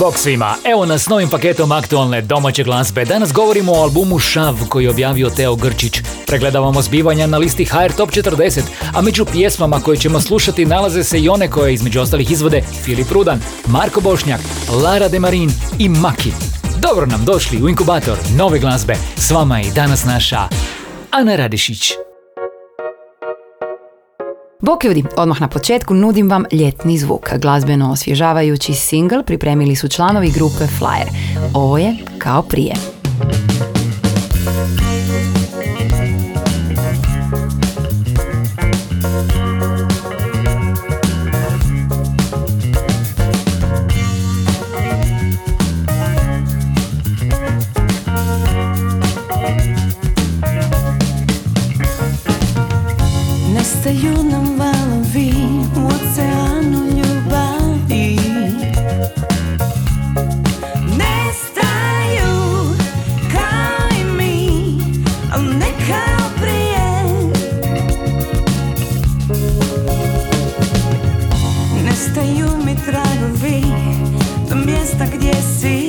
Bog svima, evo nas s novim paketom aktualne domaće glazbe. Danas govorimo o albumu Šav koji je objavio Teo Grčić. Pregledavamo zbivanja na listi HR Top 40, a među pjesmama koje ćemo slušati nalaze se i one koje između ostalih izvode Filip Rudan, Marko Bošnjak, Lara Demarin i Maki. Dobro nam došli u inkubator nove glazbe. S vama je danas naša Ana Radišić. Bok ljudi, odmah na početku nudim vam ljetni zvuk. Glazbeno osvježavajući single pripremili su članovi grupe Flyer. Ovo je kao prije. Mi tragovi do mjesta gdje si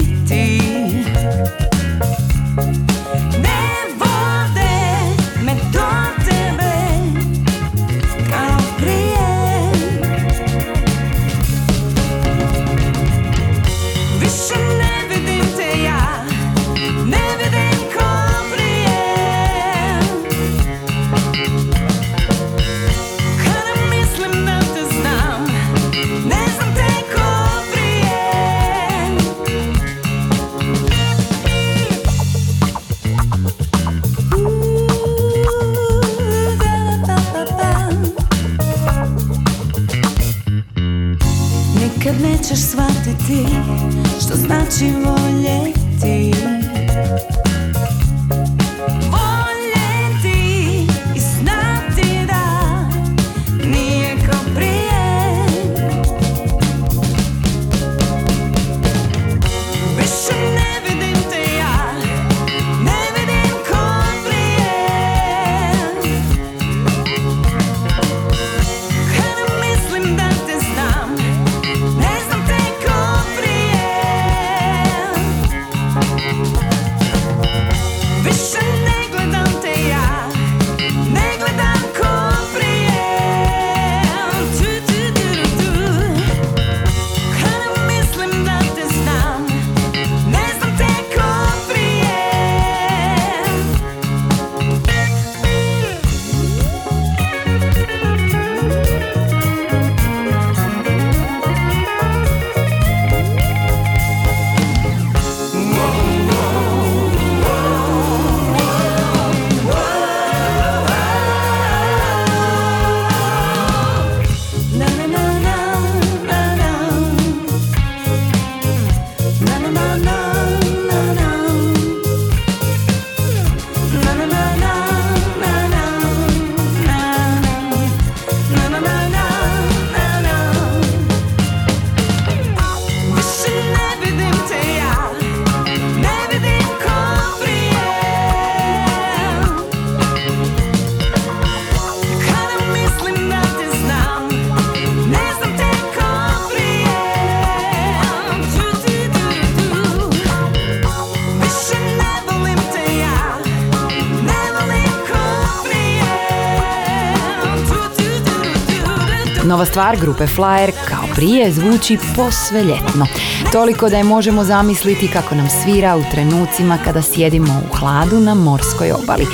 Nova stvar grupe Flyer kao prije zvuči posve ljetno. Toliko da je možemo zamisliti kako nam svira u trenucima kada sjedimo u hladu na morskoj obali.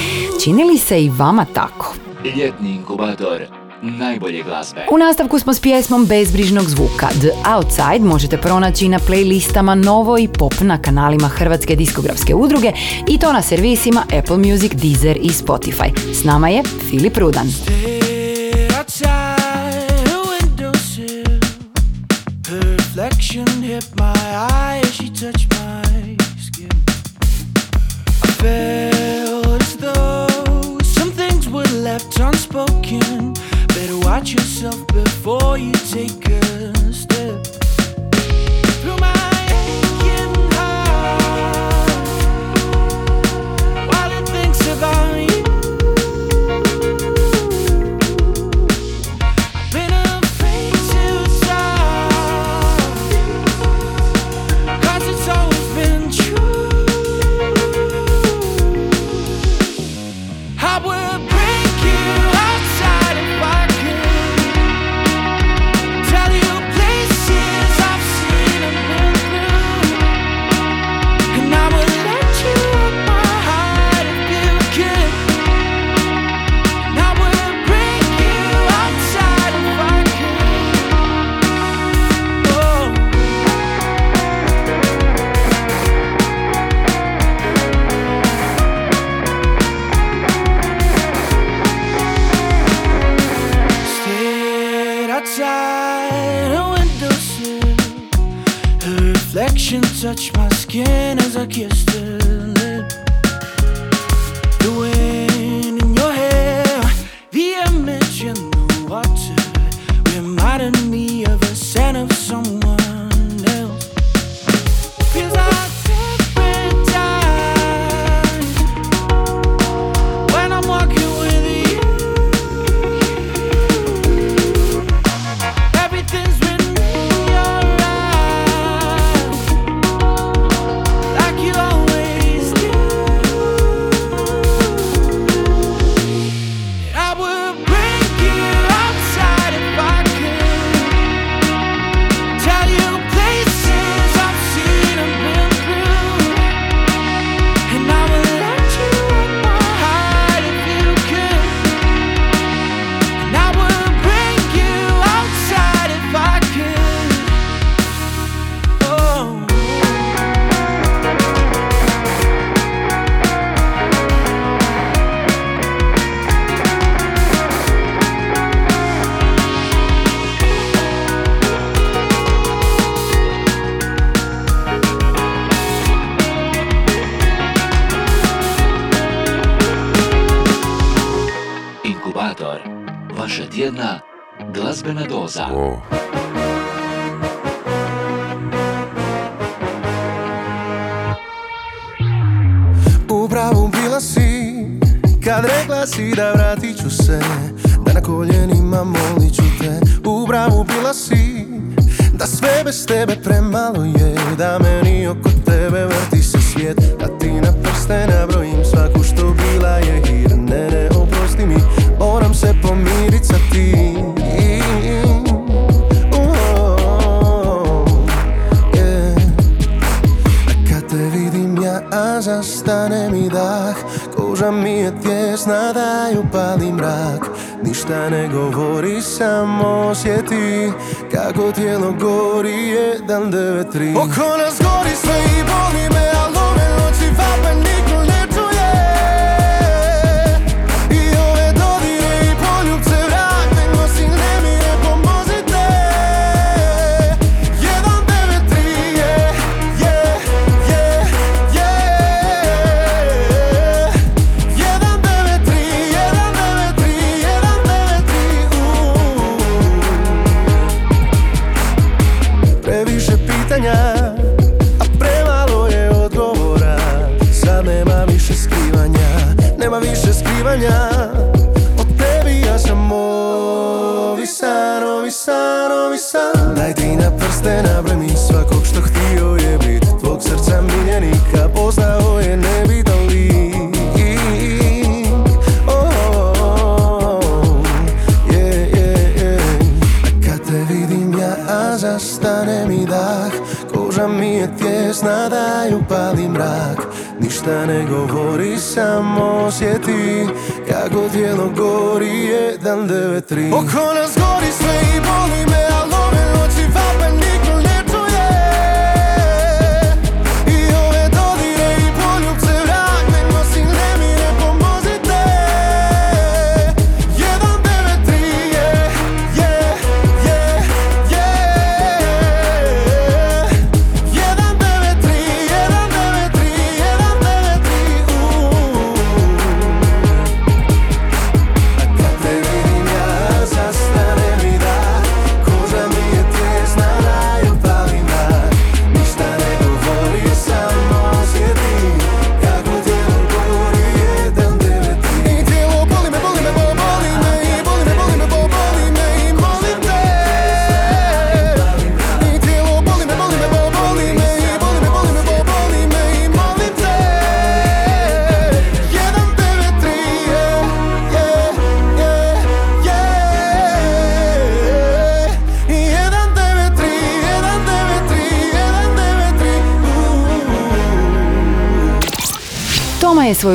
Čini li se i vama tako? Ljetni inkubator najbolje glazbe. U nastavku smo s pjesmom Bezbrižnog zvuka. The Outside možete pronaći na playlistama Novo i Pop na kanalima Hrvatske diskografske udruge i to na servisima Apple Music, Deezer i Spotify. S nama je Filip Rudan. kept my eye as she touched my skin. I felt as though some things were left unspoken. Better watch yourself before you take a kada pali mrak. Ništa ne govori, samo osjeti Kako tijelo gori, jedan, devet, tri Oko nas gori sve i boli me, ali ove noći vape nadaju pali mrak. Ništa ne govori, samo osjeti Kako tijelo gori, jedan, devet, tri. Oko nas gori sve i boli me, ali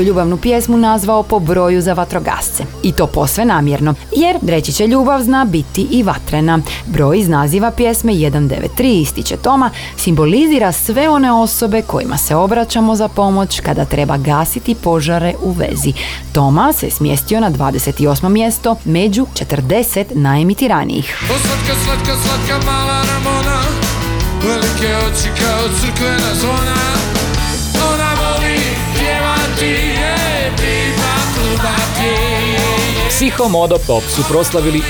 svoju ljubavnu pjesmu nazvao po broju za vatrogasce. I to posve namjerno, jer reći će ljubav zna biti i vatrena. Broj iz naziva pjesme 193 ističe Toma simbolizira sve one osobe kojima se obraćamo za pomoć kada treba gasiti požare u vezi. Toma se smjestio na 28. mjesto među 40 najemitiranijih. O slatka, slatka, slatka mala Ramona Velike oči kao crkvena zvona Ona voli pjevati, Psiho Modo Pop su proslavili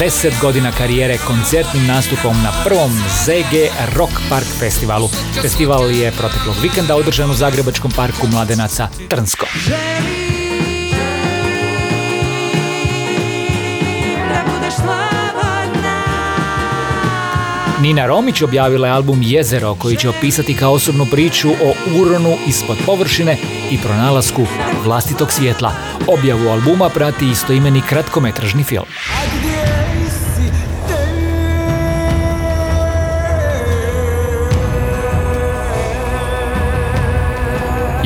40 godina karijere koncertnim nastupom na prvom ZG Rock Park festivalu. Festival je proteklog vikenda održan u Zagrebačkom parku Mladenaca Trnsko. Nina Romić objavila je album Jezero koji će opisati kao osobnu priču o uronu ispod površine i pronalasku vlastitog svjetla. Objavu albuma prati istoimeni kratkometražni film.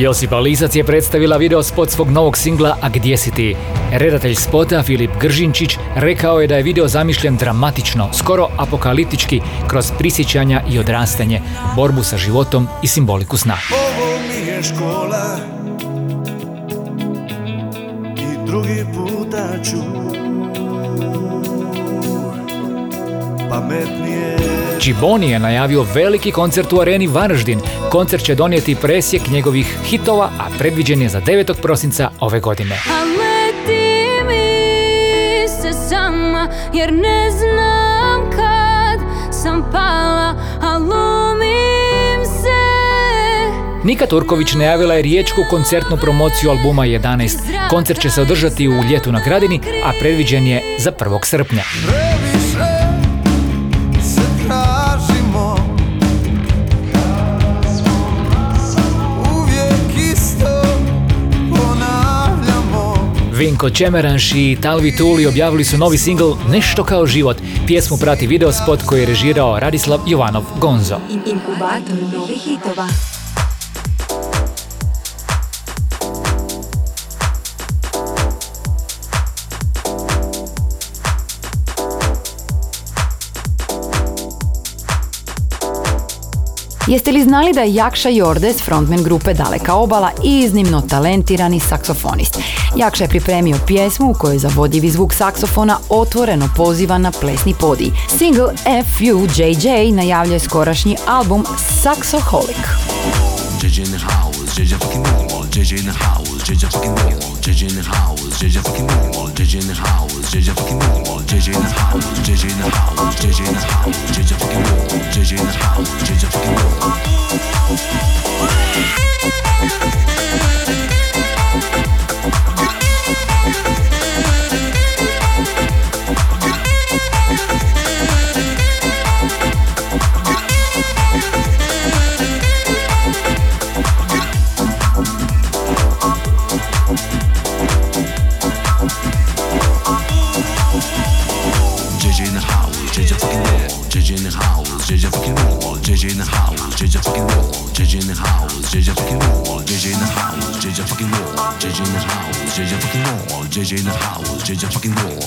Josipa Lisac je predstavila video spot svog novog singla A gdje si ti? Redatelj spota Filip Gržinčić rekao je da je video zamišljen dramatično, skoro apokaliptički, kroz prisjećanja i odrastanje, borbu sa životom i simboliku sna. Ovo mi je škola I drugi puta ću Pametnije Čiboni je najavio veliki koncert u areni Varaždin. Koncert će donijeti presjek njegovih hitova, a predviđen je za 9. prosinca ove godine. A leti mi se sama Jer ne znam kad sam pala A lomim se Nika Turković najavila je riječku koncertnu promociju albuma 11. Koncert će se održati u ljetu na Gradini, a predviđen je za 1. srpnja. Vinko Čemeranš i Talvi Tuli objavili su novi singl Nešto kao život. Pjesmu prati video spot koji je režirao Radislav Jovanov Gonzo. Inkubator novih hitova. Jeste li znali da je Jakša Jordes, frontman grupe Daleka obala iznimno talentirani saksofonist? Jakša je pripremio pjesmu u kojoj zavodljivi zvuk saksofona otvoreno poziva na plesni podij. Single FUJJ najavljuje skorašnji album Saxoholic. JJ in the house, JJ fucking normal, JJ in the house, JJ fucking normal, JJ in the house, JJ fucking normal, JJ in the house, JJ fucking normal, JJ in the house, JJ in the house, JJ in the house, JJ fucking normal, JJ in the house, JJ fucking normal. JJ in the house, JJ fucking normal.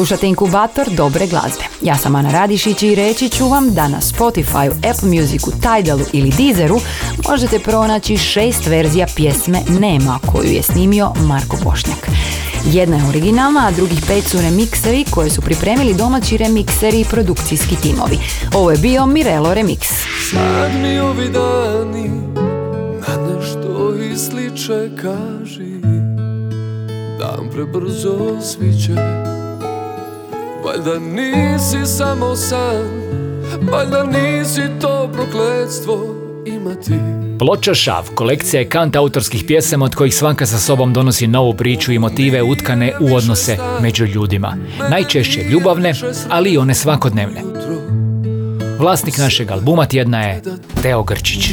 Slušate inkubator dobre glazbe. Ja sam Ana Radišić i reći ću vam da na Spotifyu, Apple Musicu, Tidalu ili Deezeru možete pronaći šest verzija pjesme Nema koju je snimio Marko Bošnjak. Jedna je originalna, a drugih pet su remiksevi koje su pripremili domaći remikseri i produkcijski timovi. Ovo je bio Mirelo Remix. Sad mi ovi dani na nešto i sliče kaži Dan prebrzo sviće Valjda nisi samo san Valjda nisi to prokletstvo imati Ploča Šav kolekcija je kant autorskih pjesama od kojih svaka sa sobom donosi novu priču i motive utkane u odnose među ljudima. Najčešće ljubavne, ali i one svakodnevne. Vlasnik našeg albuma tjedna je Teo Grčić.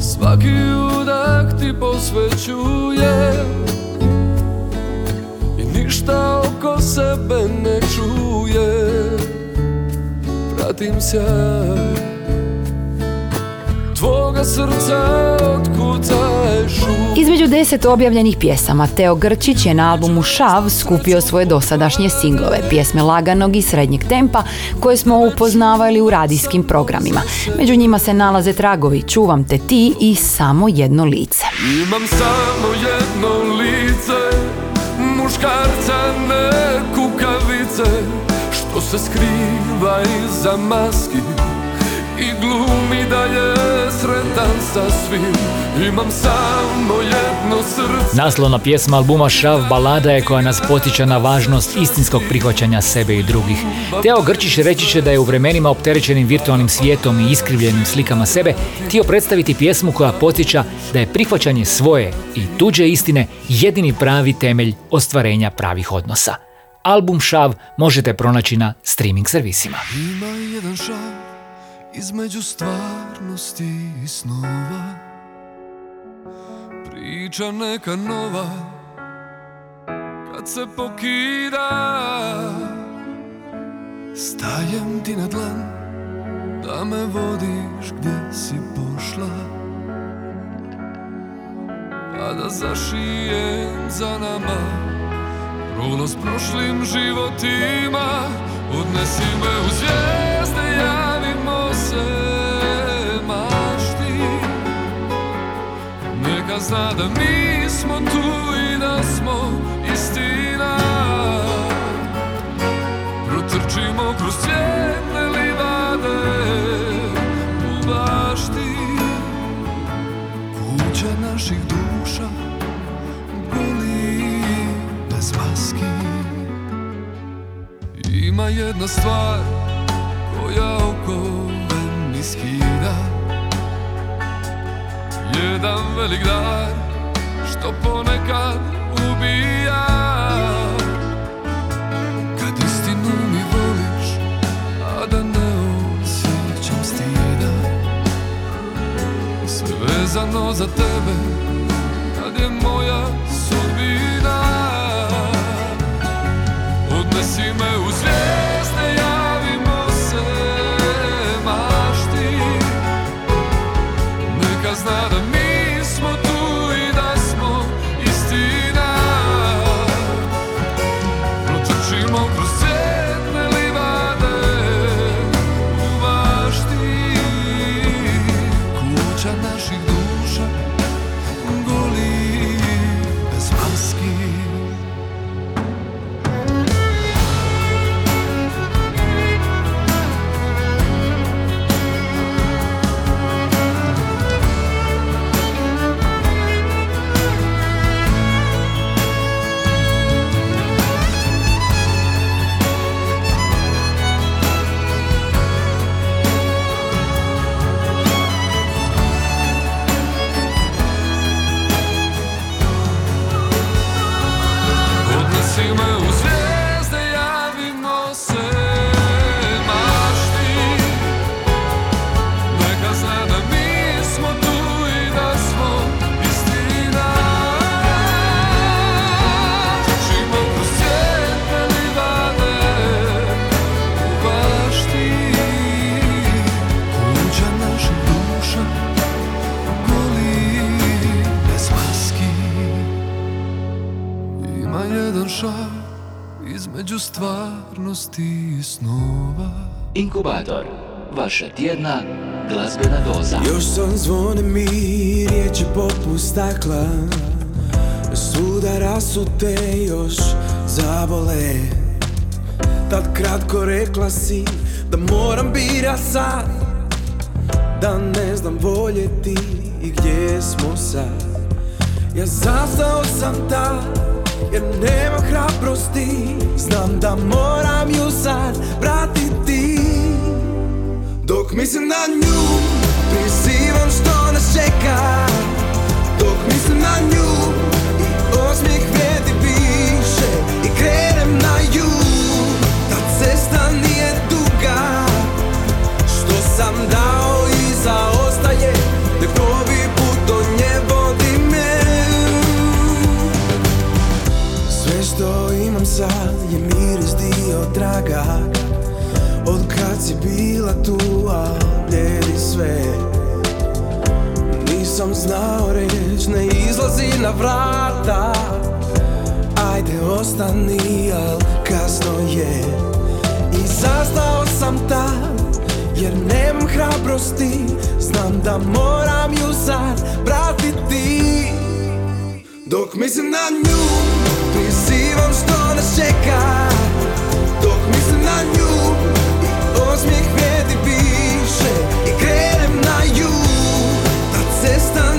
Svaki udah ti posvećujem ništa oko sebe ne čuje Pratim sjaj Tvoga srca Između deset objavljenih pjesama Teo Grčić je na albumu Šav skupio svoje dosadašnje singlove, pjesme laganog i srednjeg tempa koje smo upoznavali u radijskim programima. Među njima se nalaze tragovi Čuvam te ti i Samo jedno lice. Imam samo jedno lice Muškarca ne kukavice Što se skriva iza maski glumi da je sretan sa svim Imam samo jedno srce Naslovna pjesma albuma Šav balada je koja nas potiče na važnost istinskog prihvaćanja sebe i drugih. Teo Grčić reći će da je u vremenima opterećenim virtualnim svijetom i iskrivljenim slikama sebe htio predstaviti pjesmu koja potiča da je prihvaćanje svoje i tuđe istine jedini pravi temelj ostvarenja pravih odnosa. Album Šav možete pronaći na streaming servisima. Ima jedan šav između stvarnosti i snova. Priča neka nova kad se pokida. Stajem ti na dlan da me vodiš gdje si pošla. Pa da zašijem za nama prolaz prošlim životima Odnesi me u javimo se mašti Neka zna da mi smo tu i da smo istina. Protrčimo kroz cvjetne livade u bašti. Kuća naših duša goli bez Ima jedna stvar Jedan velik dar što ponekad ubija. Kad istinu mi voliš, a da ne osjećam stida. Sve vezano za tebe, kad je moja sudbina. Odnesi me u zvijezde, javimo se mašti zna Vaša tjedna glazbena doza. Još sam zvone mi riječi poput stakla. Svuda rasute još zabole Tad kratko rekla si da moram bira sad. Da ne znam voljeti i gdje smo sad. Ja zastao sam tad jer nemam hrabrosti. Znam da moram ju sad vratiti Dok mislim na nju Prizivam što nas čeka. Dok mislim na nju I osmijeh vrijedi više. I krenem na jug Ta cesta nije duga. Što sam dao i zaostaje Nek novi put do nje vodi me. Sve što imam sad je miris dio traga. Od kad si bila tu, a bljedi sve. Nisam znao reć, ne izlazi na vrata. Ajde ostani, al kasno je. I zastao sam tad, jer nemam hrabrosti. Znam da moram ju sad vratiti Dok mislim na nju, prizivam što nas čeka. Dok mislim na nju osmijeh vrijedi piše I krenem na jug Ta cesta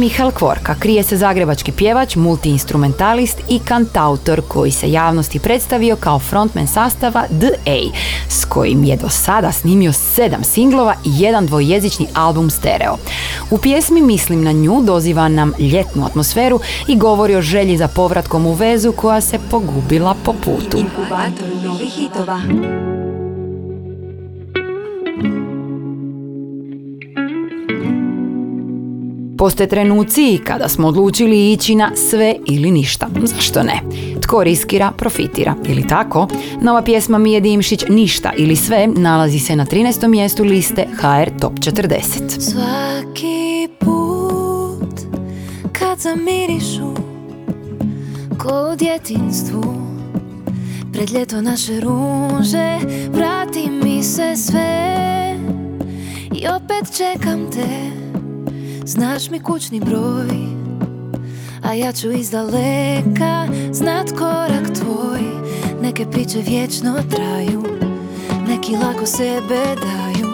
Mihael Kvorka krije se zagrebački pjevač, multiinstrumentalist i kantautor koji se javnosti predstavio kao frontman sastava The A, s kojim je do sada snimio sedam singlova i jedan dvojezični album stereo. U pjesmi Mislim na nju doziva nam ljetnu atmosferu i govori o želji za povratkom u vezu koja se pogubila po putu. Inkubator novih hitova. Postoje trenuci kada smo odlučili ići na sve ili ništa. Zašto ne? Tko riskira, profitira. Ili tako? Nova pjesma Mije Dimšić Ništa ili sve nalazi se na 13. mjestu liste HR Top 40. Svaki put kad zamirišu ko u djetinstvu Pred ljeto naše ruže vrati mi se sve I opet čekam te Znaš mi kućni broj A ja ću iz daleka znat korak tvoj. Neke priče vječno traju Neki lako sebe daju.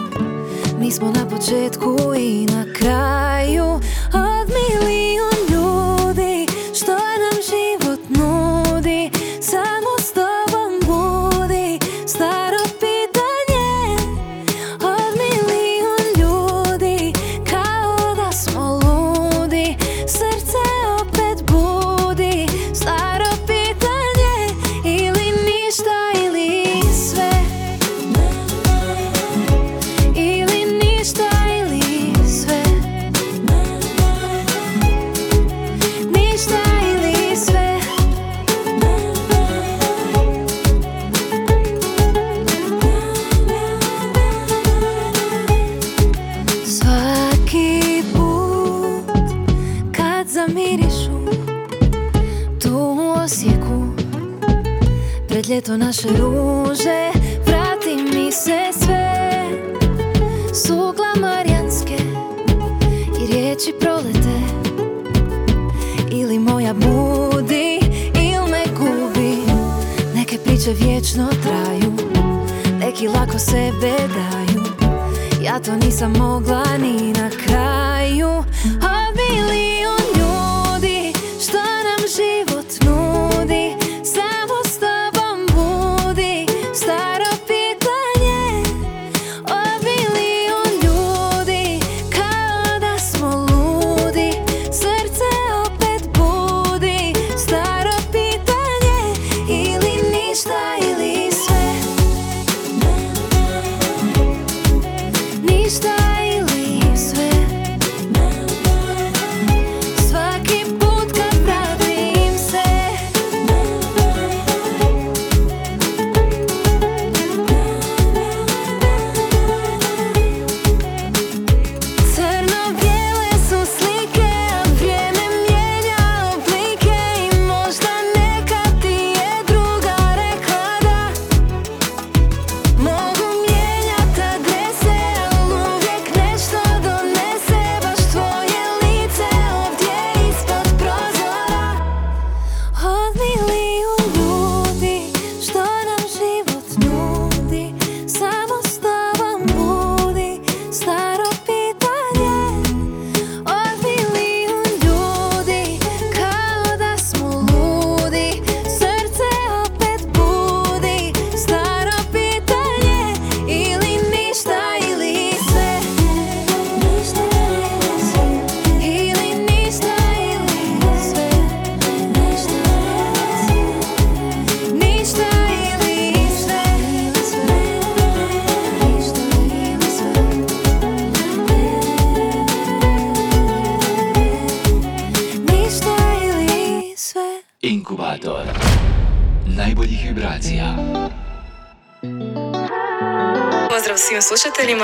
Mi smo na početku i na kraju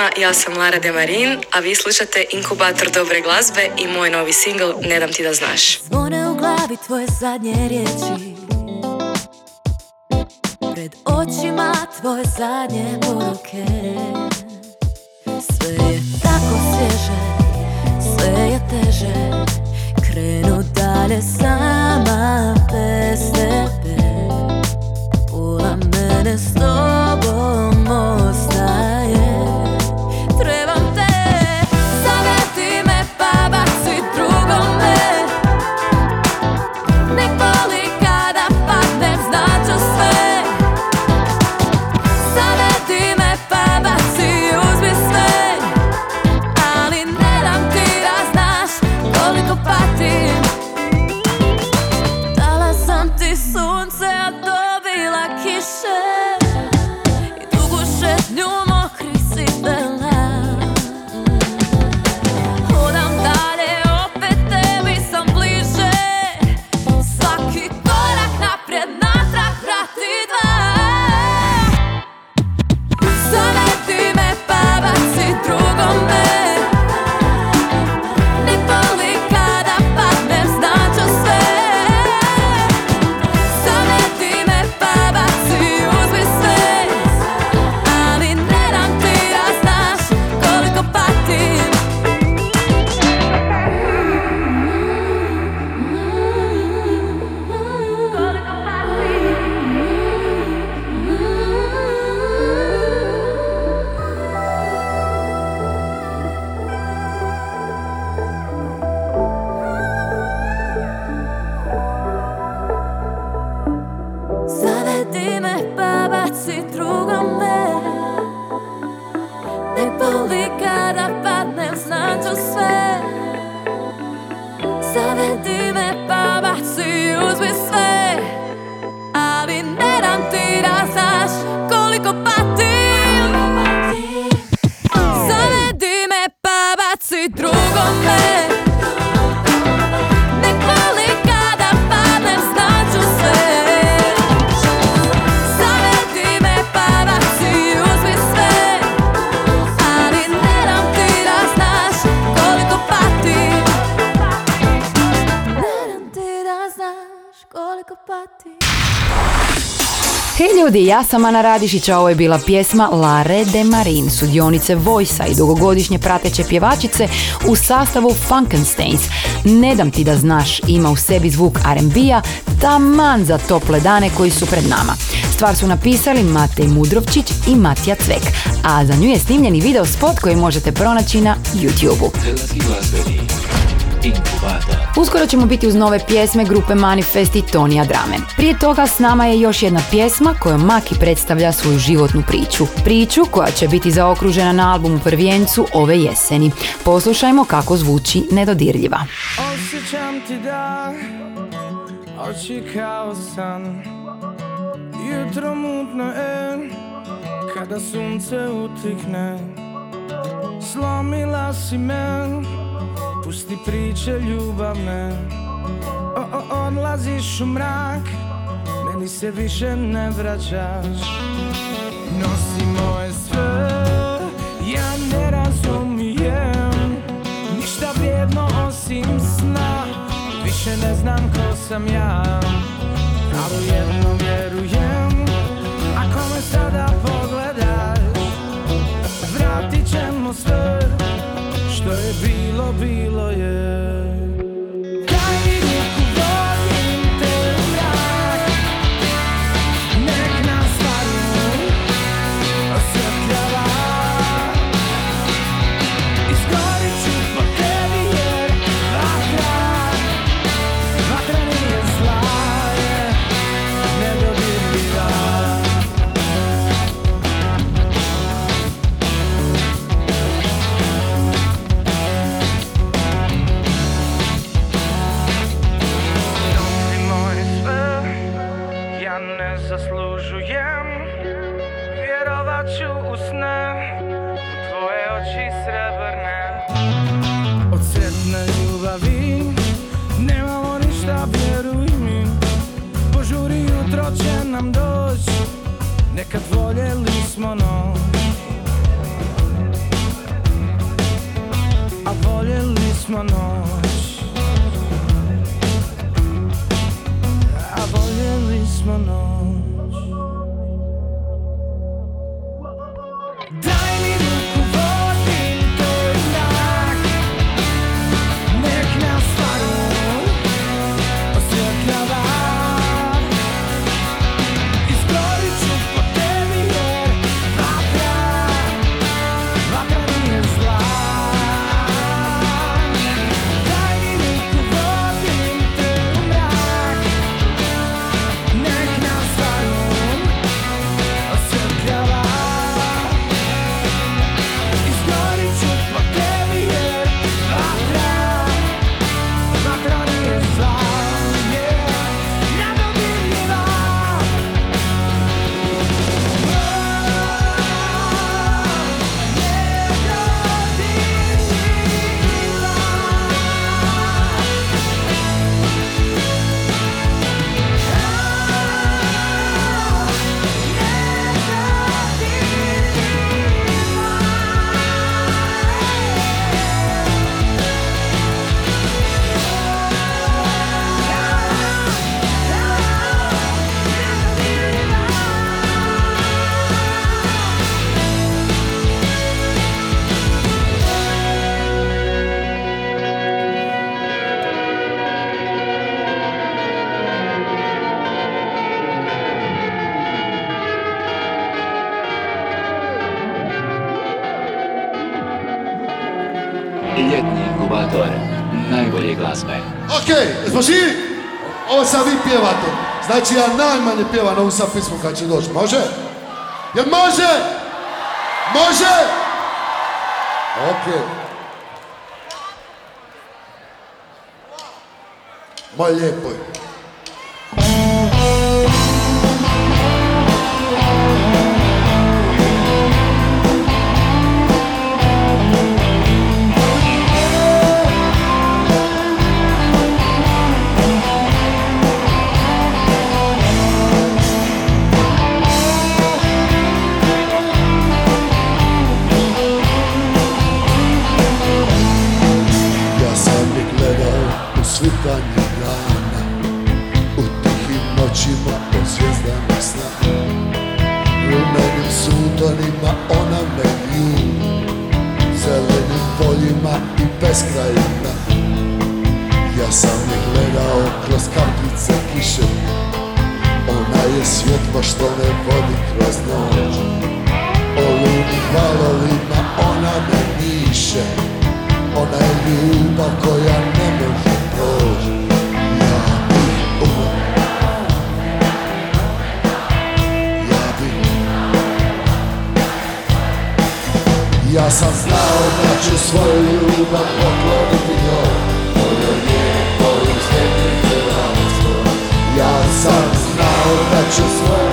slušateljima, ja sam Lara Demarin, a vi slušate Inkubator dobre glazbe i moj novi singl Ne dam ti da znaš. Zvone u glavi tvoje zadnje riječi. Pred očima tvoje zadnje poruke. Sve je tako svježe, sve je teže. Krenu dalje sama bez tebe. Pola mene s tobom Ljudi, ja sam Ana Radišić, ovo je bila pjesma Lare de Marin, sudionice Vojsa i dugogodišnje prateće pjevačice u sastavu Funkensteins. Ne dam ti da znaš, ima u sebi zvuk R&B-a, taman za tople dane koji su pred nama. Stvar su napisali Matej Mudrovčić i Matija Cvek, a za nju je snimljeni video spot koji možete pronaći na YouTube-u. Inkubator. Uskoro ćemo biti uz nove pjesme grupe Manifest i Tonija Drame. Prije toga s nama je još jedna pjesma kojom Maki predstavlja svoju životnu priču. Priču koja će biti zaokružena na albumu Prvijencu ove jeseni. Poslušajmo kako zvuči Nedodirljiva. Osjećam ti da Oči kao san Jutro mutno je Kada sunce utikne Slomila si me Pusti priče ljubavne. O, Odlaziš u mrak. Meni se više ne vraćaš. Nosi moje sve. Ja ne razumijem Ništa vrijedno osim sna. Više ne znam ko sam ja. Ali jedno vjerujem. Ako me sada pogledaš Vratit ćemo sve Što je bilo, bilo je Ljetni inkubator najbolje glazbe. Ok, jesmo živi? Ovo sad vi pjevate. Znači ja najmanje pjevam ovu sad pismu kad će doći. Može? Jel može? Može? Ok. Moj nestanje dana. U tihim noćima od zvijezdama sna. Rumenim sutonima ona me ljubi Zelenim poljima i beskrajima. Ja sam je gledao kroz kapljice kiše. Ona je svjetlo što me vodi kroz noć. O ludnim valovima ona me niše Ona je ljubav koja ne može ja sam znao da ću svoju ljubav pokloniti njoj Volio je koju slijednice na Ja sam znao da ću svoju ljubav pokloniti njoj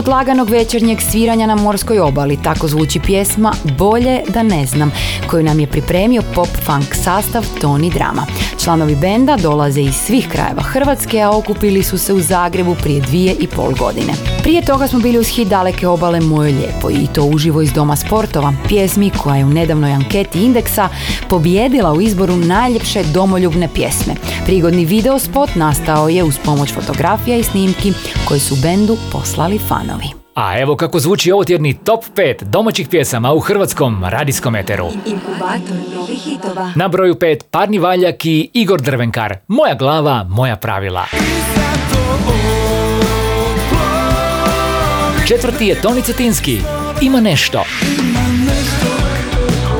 Poput laganog večernjeg sviranja na morskoj obali, tako zvuči pjesma Bolje da ne znam, koju nam je pripremio pop-funk sastav Toni Drama. Članovi benda dolaze iz svih krajeva Hrvatske, a okupili su se u Zagrebu prije dvije i pol godine. Prije toga smo bili uz hit daleke obale Moje lijepo i to uživo iz Doma sportova, pjesmi koja je u nedavnoj anketi Indeksa pobjedila u izboru najljepše domoljubne pjesme. Prigodni video spot nastao je uz pomoć fotografija i snimki koje su bendu poslali fanovi. A evo kako zvuči ovo tjedni top 5 domaćih pjesama u hrvatskom radijskom eteru. Inkubator novih hitova. Na broju 5 Parni Valjak i Igor Drvenkar. Moja glava, moja pravila. Četvrti je Toni Cetinski. Ima nešto.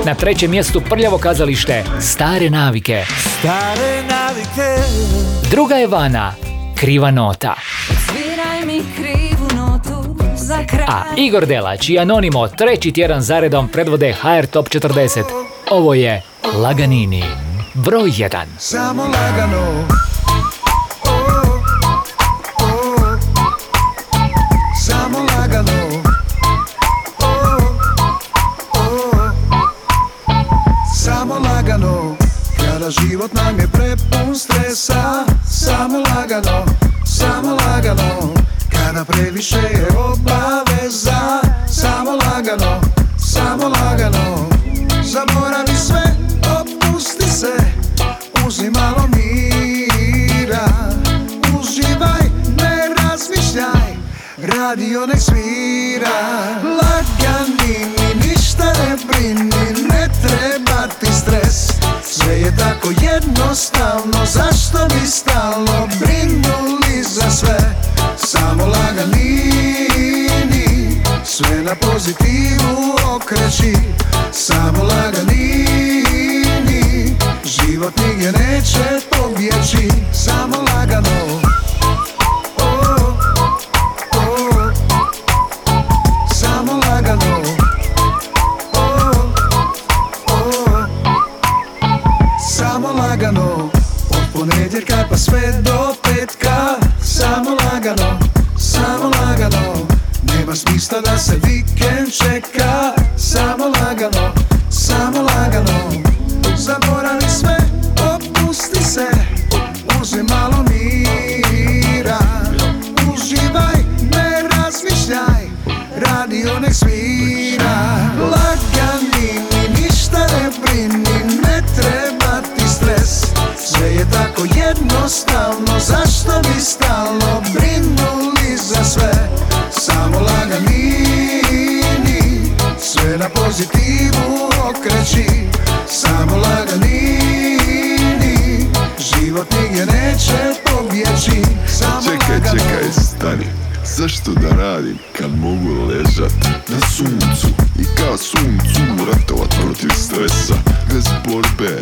Na trećem mjestu prljavo kazalište Stare navike. Stare navike Druga je Vana. Kriva nota. Sviraj mi kraj A Igor Delać i Anonimo treći tjedan zaredom predvode HR Top 40. Ovo je Laganini. Broj 1. Samo lagano tako jednostavno Zašto bi stalno brinuli za sve? Samo laganini Sve na pozitivu okreći. Samo laganini Život nigdje neće pobjeći. Samo Čekaj, lagano. čekaj, stani. Zašto da radim kad mogu ležat na suncu? I kao suncu ratovat protiv stresa Bez borbe,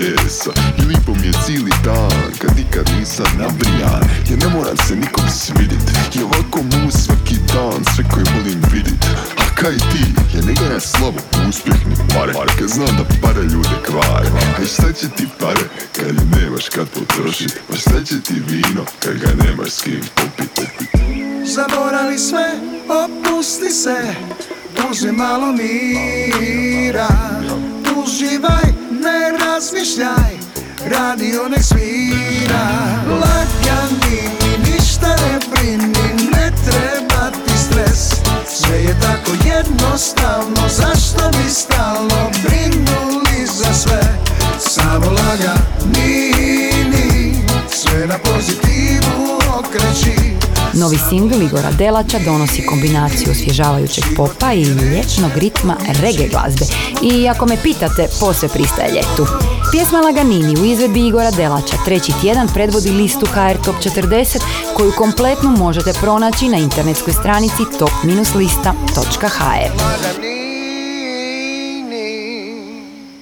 napore, jesa I lipo mi je cijeli dan kad nikad nisam nabrijan Ja ne moram se nikom svidit. I ovako mu svaki dan sve koji volim vidit. A kaj ti, ja ne gledam slavo uspjeh ni pare Kad znam da pare ljude kvare. A šta će ti pare kad nemaš kad potrošit Pa šta će ti vino kad ga nemaš s kim popit, Zaboravi sve, opusti se Uzi malo mira. Uživaj, ne razmišljaj Radio nek svira. Lagani mi ništa ne brini Ne treba ti stres. Sve je tako jednostavno Zašto mi stalo brinuli za sve? Samo lagani okreći Novi singl Igora Delača donosi kombinaciju osvježavajućeg popa i lječnog ritma reggae glazbe. I ako me pitate, posve pristaje ljetu. Pjesma Laganini u izvedbi Igora Delača treći tjedan predvodi listu HR Top 40 koju kompletnu možete pronaći na internetskoj stranici top-lista.hr.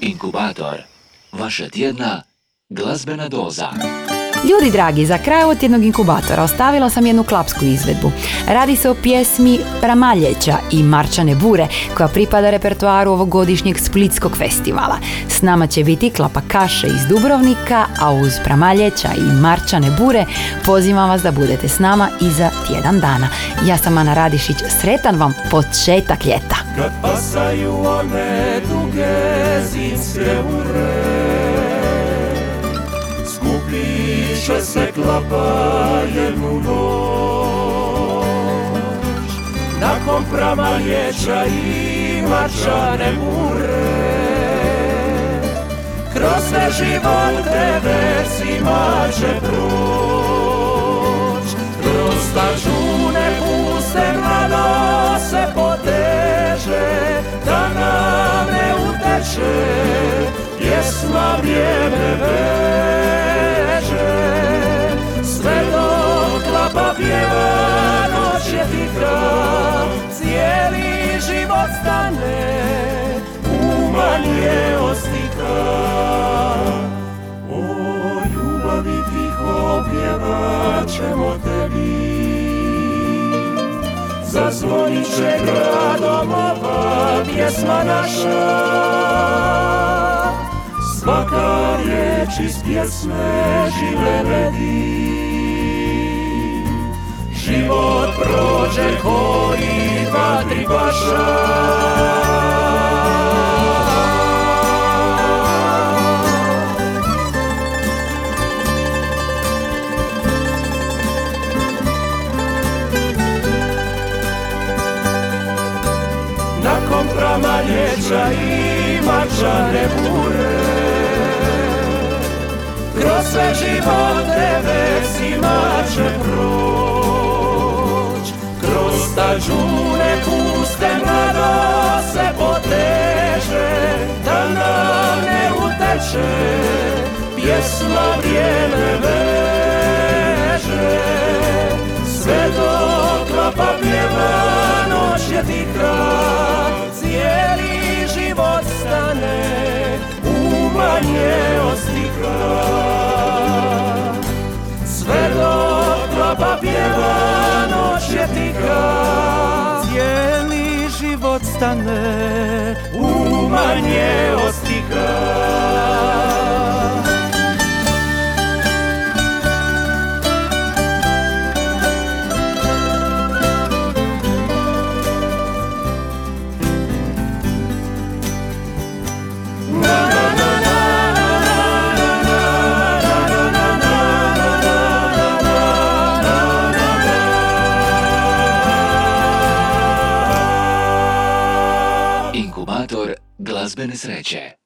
Inkubator. Vaša tjedna glazbena doza. Ljudi dragi, za kraj ovog tjednog inkubatora ostavila sam jednu klapsku izvedbu. Radi se o pjesmi Pramaljeća i Marčane Bure koja pripada repertoaru ovogodišnjeg Splitskog festivala. S nama će biti Klapa Kaše iz Dubrovnika, a uz Pramaljeća i Marčane Bure pozivam vas da budete s nama i za tjedan dana. Ja sam Ana Radišić, sretan vam početak ljeta. Kad pasaju one duge zimske ure Skupiše se klapa jednu noć. Nakon pramaljeća i mačane bure Kroz sve živote versima će proć. Kroz stažune puste mlado se poteže Da nam ne uteče. Pjesma vrijeme veže Sve dok klapa pjeva Noć je tiha Cijeli život stane Umanje ostika O ljubavi tiho pjevat ćemo tebi. Zazvonit će gradom ova pjesma naša Svaka riječ iz pjesme žive redi Život prođe ko i dva tri Nakon pramaljeća i mačane bure Kroz sve živote versima će proć. Kroz stađune puste mlado se poteže Da nam ne uteče. Pjesma vrijeme veže. Sve dok klapa pjeva noć je tiha Cijeli život stane Umanje ostika. Sve dok klapa pjeva noć je tiha Cijeli život stane Umanje ostika Bene Sreče.